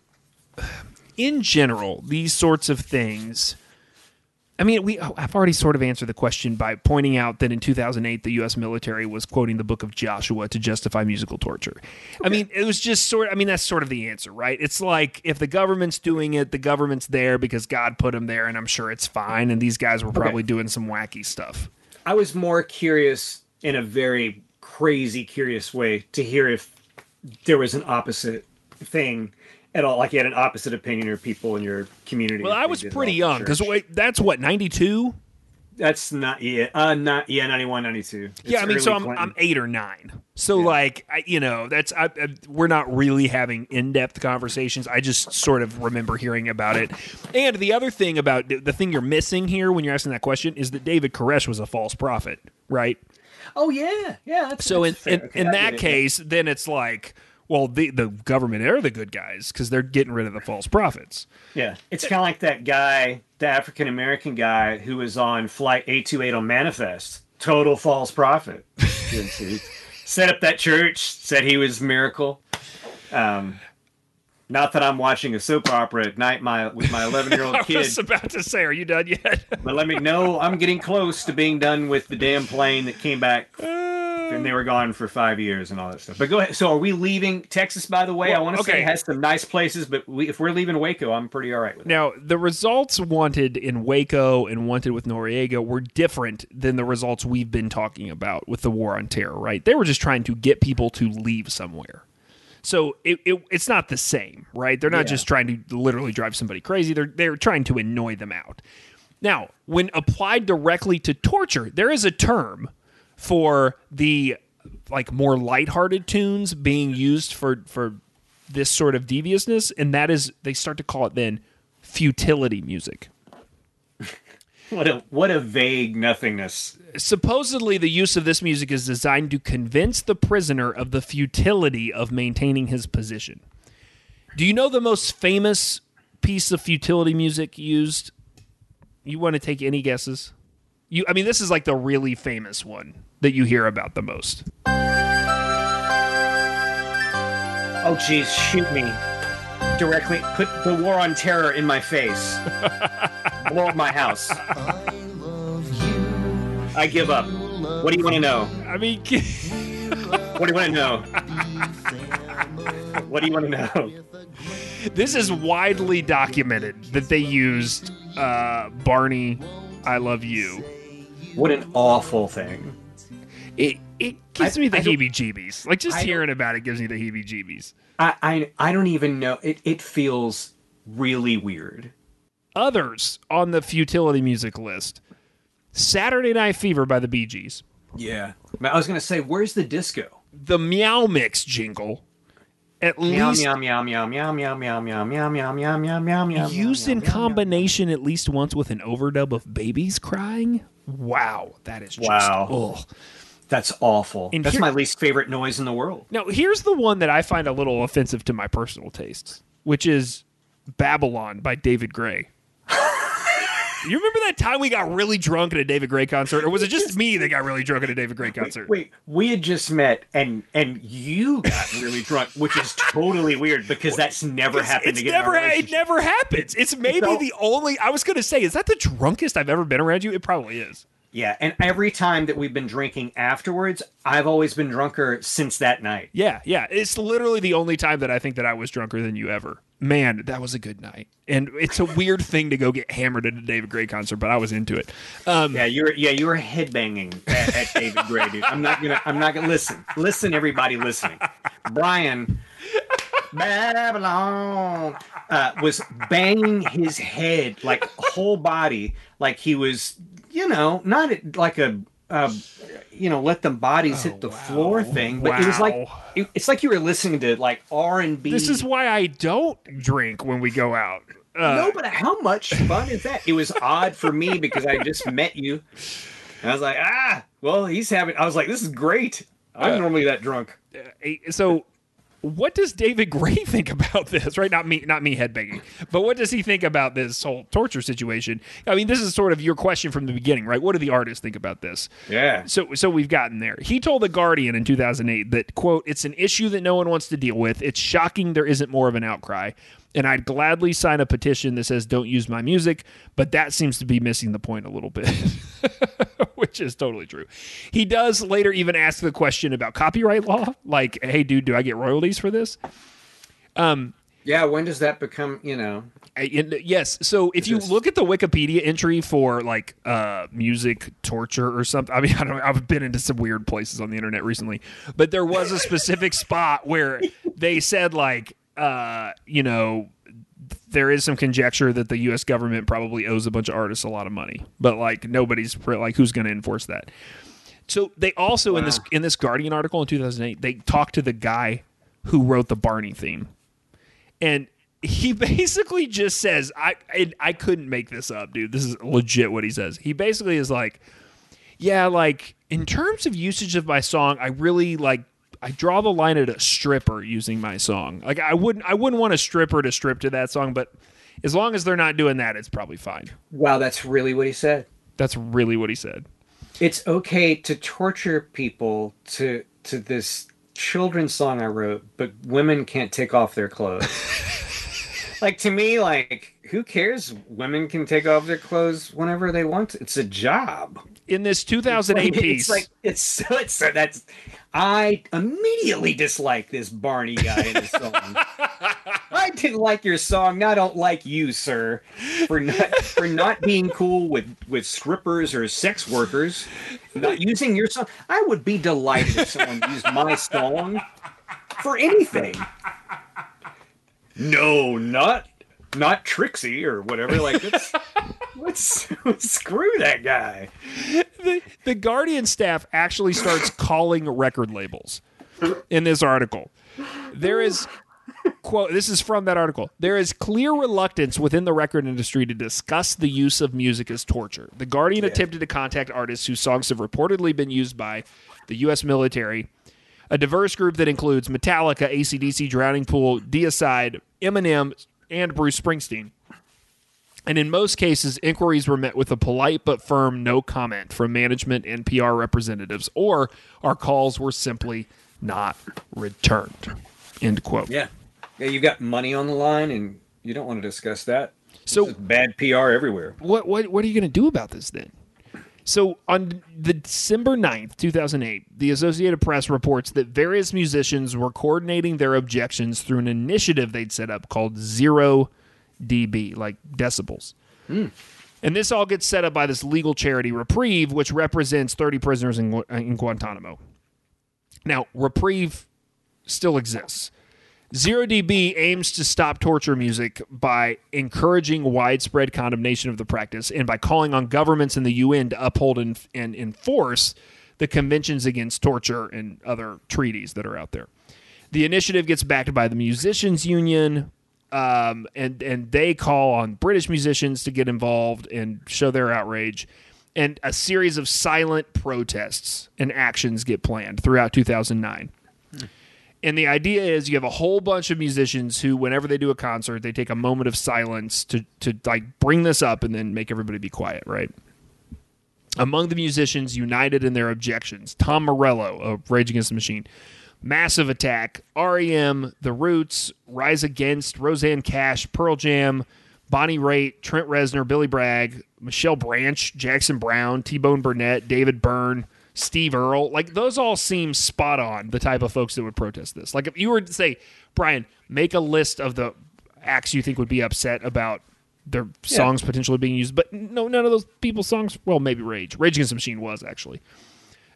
in general, these sorts of things. I mean, we oh, I've already sort of answered the question by pointing out that in 2008 the U.S. military was quoting the Book of Joshua to justify musical torture. I mean, it was just sort. I mean, that's sort of the answer, right? It's like if the government's doing it, the government's there because God put them there, and I'm sure it's fine. And these guys were probably doing some wacky stuff. I was more curious in a very crazy, curious way to hear if there was an opposite thing at all. Like you had an opposite opinion or people in your community. Well, I was pretty young because wait, that's what 92. that's not yeah, uh, not yeah, 91, 92. It's yeah, I mean, so I'm, Clinton. I'm eight or nine. So like, I, you know, that's I, I, we're not really having in depth conversations. I just sort of remember hearing about it. And the other thing about the thing you're missing here when you're asking that question is that David Koresh was a false prophet, right? Oh yeah, yeah. That's, So in that's fair. in, Okay, in that it. case, then it's like, well, the the government are the good guys because they're getting rid of the false prophets. yeah, it's kind of like that guy, the African American guy who was on flight eight two eight on Manifest. Total false prophet. Set up that church. Said he was miracle. Um, Not that I'm watching a soap opera at night, my with my 11 year old kid. I was about to say, are you done yet? But let me know I'm getting close to being done with the damn plane that came back and mm. they were gone for five years and all that stuff. But go ahead. So are we leaving Texas? By the way, I want to okay. say it has some nice places, but we, if we're leaving Waco, I'm pretty all right with it. Now, the results wanted in Waco and wanted with Noriega were different than the results we've been talking about with the war on terror, right? They were just trying to get people to leave somewhere. So it, it, it's not the same, right? They're not Yeah. just trying to literally drive somebody crazy. They're they're trying to annoy them out. Now, when applied directly to torture, there is a term for the like more lighthearted tunes being used for for this sort of deviousness, and that is they start to call it then futility music. What a what a vague nothingness. Supposedly, the use of this music is designed to convince the prisoner of the futility of maintaining his position. Do you know the most famous piece of futility music used? You want to take any guesses? You, I mean, this is like the really famous one that you hear about the most. Oh geez, shoot me. Directly put the war on terror in my face. Blow up my house. I give up. What do you want to know? I mean, What do you want to know? What do you want to know? this is widely documented that they used uh, Barney, "I Love You." What an awful thing. It it gives I- me the heebie-jeebies. Like just I hearing about it gives me the heebie-jeebies. I I, I don't even know. It it feels really weird. Others on the futility music list: "Saturday Night Fever" by the Bee Gees, Yeah. I was gonna say, where's the disco? the Meow Mix jingle. At Meow least meow meow meow meow meow meow meow meow meow meow meow meow meow. used in combination at least once with an overdub of babies crying. Wow, that is just Wow. ugh. That's awful. And That's here- my least favorite noise in the world. Now, here's the one that I find a little offensive to my personal tastes, which is Babylon by David Gray. you remember that time we got really drunk at a David Gray concert, or was it just me that got really drunk at a David Gray concert? Wait, we had just met and and you got really drunk, which is totally weird because that's never It's, happened it's again. never, it never happens. It's maybe So- the only. I was going to say, is that the drunkest I've ever been around you? It probably is. Yeah, and every time that we've been drinking afterwards, I've always been drunker since that night. Yeah, yeah. It's literally the only time that I think that I was drunker than you ever. Man, that was a good night. And it's a weird thing to go get hammered at a David Gray concert, but I was into it. Um, Yeah, you were yeah you were headbanging at, at David Gray, dude. I'm not gonna I'm not gonna listen. Listen, everybody listening. Brian Babylon uh, was banging his head like whole body, like he was, you know, not like a. Uh, you know, let them bodies hit the floor thing, but it was like it- it's like you were listening to like R and B. This is why I don't drink when we go out. Uh, no, but how much fun is that? It was odd for me because I just met you, and I was like, ah, well, he's having. I was like, this is great. I'm normally that drunk. eh, so what does David Gray think about this? Right? Not me, not me headbanging, but what does he think about this whole torture situation? I mean, this is sort of your question from the beginning, right? What do the artists think about this? Yeah. So, so we've gotten there. He told the Guardian in 2008 that quote, "It's an issue that no one wants to deal with. It's shocking there isn't more of an outcry." And I'd gladly sign a petition that says don't use my music, but that seems to be missing the point a little bit, which is totally true. He does later even ask the question about copyright law, like, "Hey, dude, do I get royalties for this?" Yeah. When does that become? You know. And, yes. So if you look at the Wikipedia entry for like uh, music torture or something, I mean, I don't. I've been into some weird places on the internet recently, but there was a specific spot where they said like, uh, you know. There is some conjecture that the U.S. government probably owes a bunch of artists a lot of money, but like nobody's like who's going to enforce that. So they also in this in this Guardian article in 2008 they talked to the guy who wrote the Barney theme and he basically just says I, I I couldn't make this up, dude. This is legit what he says. He basically is like, yeah, like in terms of usage of my song, I really like I draw the line at a stripper using my song. Like I wouldn't I wouldn't want a stripper to strip to that song, but as long as they're not doing that, it's probably fine. Wow, that's really what he said. That's really what he said. It's okay to torture people to to this children's song I wrote, but women can't take off their clothes. like to me, like who cares? Women can take off their clothes whenever they want. It's a job. In this 2008 Like, piece, It's like it's so it's so that's. I immediately dislike this Barney guy in the song. I didn't like your song. I don't like you, sir, for not for not being cool with with strippers or sex workers. Not using your song. I would be delighted if someone used my song for anything. No, not not Trixie or whatever. Like it's let's screw that guy. The, the Guardian staff actually starts calling record labels in this article. There is quote this is from that article. There is clear reluctance within the record industry to discuss the use of music as torture. The Guardian attempted to contact artists whose songs have reportedly been used by the US military, a diverse group that includes Metallica, ACDC, Drowning Pool, Deicide, Eminem, and Bruce Springsteen. And in most cases, inquiries were met with a polite but firm no comment from management and PR representatives, or our calls were simply not returned. End quote. Yeah, yeah. You got money on the line, and you don't want to discuss that. So bad PR everywhere. what what what are you going to do about this then? So on the December 9th, 2008, the Associated Press reports that various musicians were coordinating their objections through an initiative they'd set up called Zero dB, like decibels. Hmm. And this all gets set up by this legal charity, Reprieve, which represents 30 prisoners in, Gu- in Guantanamo. Now, Reprieve still exists. Zero dB aims to stop torture music by encouraging widespread condemnation of the practice and by calling on governments and the UN to uphold and, and enforce the conventions against torture and other treaties that are out there. The initiative gets backed by the Musicians Union, um, and and they call on British musicians to get involved and show their outrage. And a series of silent protests and actions get planned throughout 2009. And the idea is you have a whole bunch of musicians who, whenever they do a concert, they take a moment of silence to to like bring this up and then make everybody be quiet, right? Among the musicians united in their objections, Tom Morello of Rage Against the Machine, Massive Attack, REM, The Roots, Rise Against, Rosanne Cash, Pearl Jam, Bonnie Raitt, Trent Reznor, Billy Bragg, Michelle Branch, Jackson Browne, T Bone Burnett, David Byrne, Steve Earle. Like those all seem spot on the type of folks that would protest this. Like if you were to say, Brian, make a list of the acts you think would be upset about their songs potentially being used, but no, none of those people's songs. Well, maybe Rage, Rage Against the Machine was actually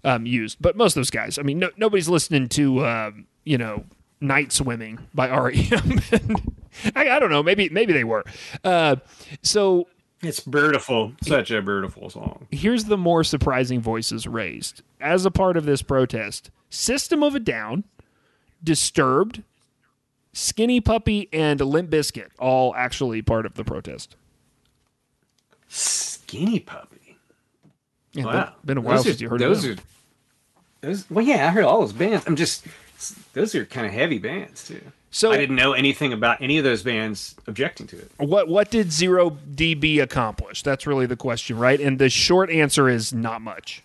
um, used, but most of those guys. I mean, no, nobody's listening to um, you know Night Swimming by REM. I, I don't know. Maybe maybe they were. Uh, so It's beautiful. Such a beautiful song. here's the more surprising voices raised as a part of this protest system of a down disturbed skinny puppy and Limp Bizkit all actually part of the protest Skinny puppy. Yeah, Wow. been, been a while Those since are- you heard those. Are, those, well, yeah, I heard all those bands. I'm just, those are kind of heavy bands too. so I didn't know anything about any of those bands objecting to it. what what did zero db accomplish that's really the question right and the short answer is not much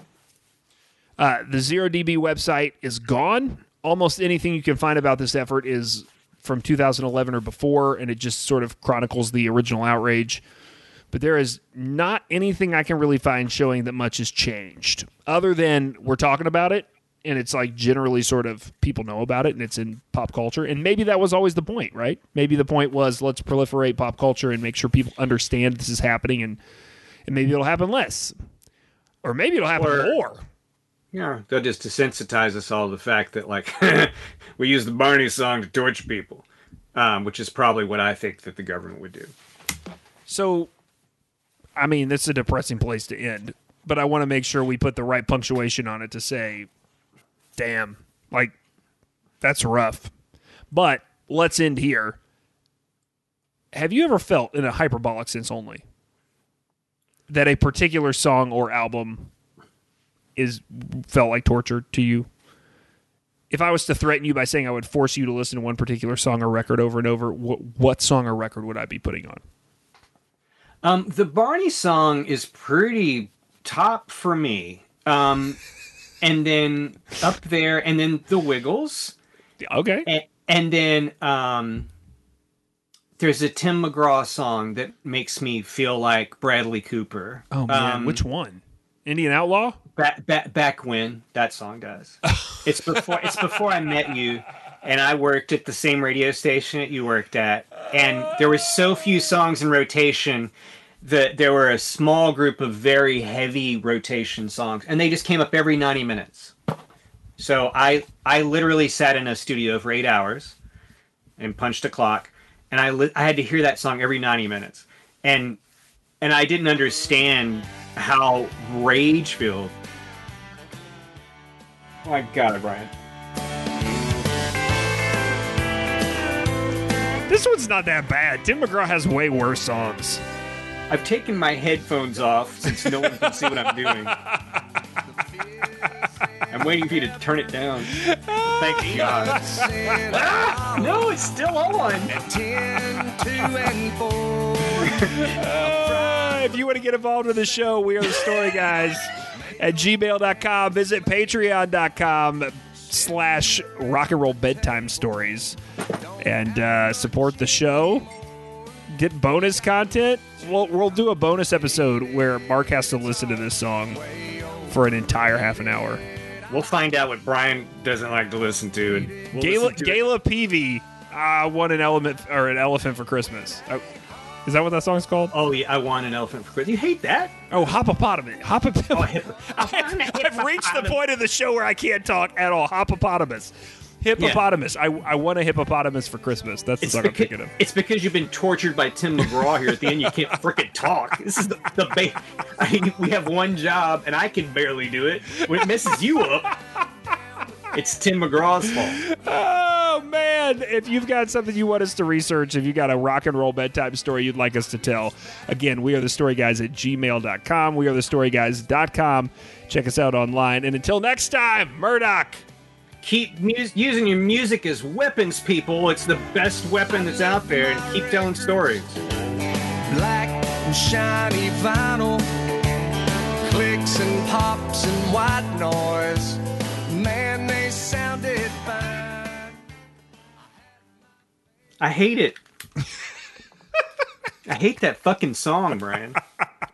uh, the zero db website is gone almost anything you can find about this effort is from 2011 or before and it just sort of chronicles the original outrage but there is not anything i can really find showing that much has changed other than we're talking about it and it's like generally sort of people know about it and it's in pop culture. And maybe that was always the point right? Maybe the point was let's proliferate pop culture and make sure people understand this is happening and and maybe it'll happen less. Or maybe it'll happen Or- more. Yeah, they'll just desensitize us all to the fact that like we use the Barney song to torture people, um, which is probably what I think that the government would do. so i mean this is a depressing place to end but i want to make sure we put the right punctuation on it to say damn like that's rough. But let's end here. Have you ever felt in a hyperbolic sense only? That a particular song or album is felt like torture to you? If i was to threaten you by saying i would force you to listen to one particular song or record over and over what, what song or record would i be putting on Um, the Barney song is pretty top for me. Um, and then up there, and then the Wiggles, okay and, and then um, there's a Tim McGraw song that makes me feel like Bradley Cooper. Oh man, Um, which one? Indian Outlaw? back, back back when that song does. it's before it's before I met you, and I worked at the same radio station that you worked at, and there were so few songs in rotation that there were a small group of very heavy rotation songs, and they just came up every ninety minutes. So I I literally sat in a studio for eight hours, and punched a clock, and I li- I had to hear that song every ninety minutes, and and I didn't understand how rage filled Oh my god, Brian. This one's not that bad. Tim McGraw has way worse songs. I've taken my headphones off since no one can see what I'm doing. I'm waiting for you to turn it down. Thank God. Ah, no, it's still on. Uh, if you want to get involved with the show, we are the story guys at gmail.com. Visit patreon.com slash rock and roll bedtime stories and uh, support the show. Get bonus content. We'll, we'll do a bonus episode where Mark has to listen to this song for an entire half an hour. We'll find out what Brian doesn't like to listen to. And we'll Gayla, listen to it. Peevey uh, won an element or an elephant for Christmas. Uh, is that what that song's called? Oh yeah, I want an elephant for Christmas. You hate that? Oh, hippopotamus. Hippopotamus. Oh, I've, I've reached the point of the show where I can't talk at all. Hippopotamus. Hippopotamus. I, I want a hippopotamus for Christmas. That's the It's song I'm thinking of. it's because you've been tortured by Tim McGraw here at the end. You can't frickin' talk. This is the, the ba- I mean, we have one job, and I can barely do it. When it messes you up, it's Tim McGraw's fault. Oh, man. If you've got something you want us to research, if you've got a rock and roll bedtime story you'd like us to tell, again, we are the story guys at gmail.com. We are the story guys.com. Check us out online. And until next time, Murdoch. Keep mus- using your music as weapons, people. It's the best weapon that's out there, and keep telling stories. black and shiny vinyl, clicks and pops and white noise. Man, they sounded fine. I hate it. I hate that fucking song, Brian.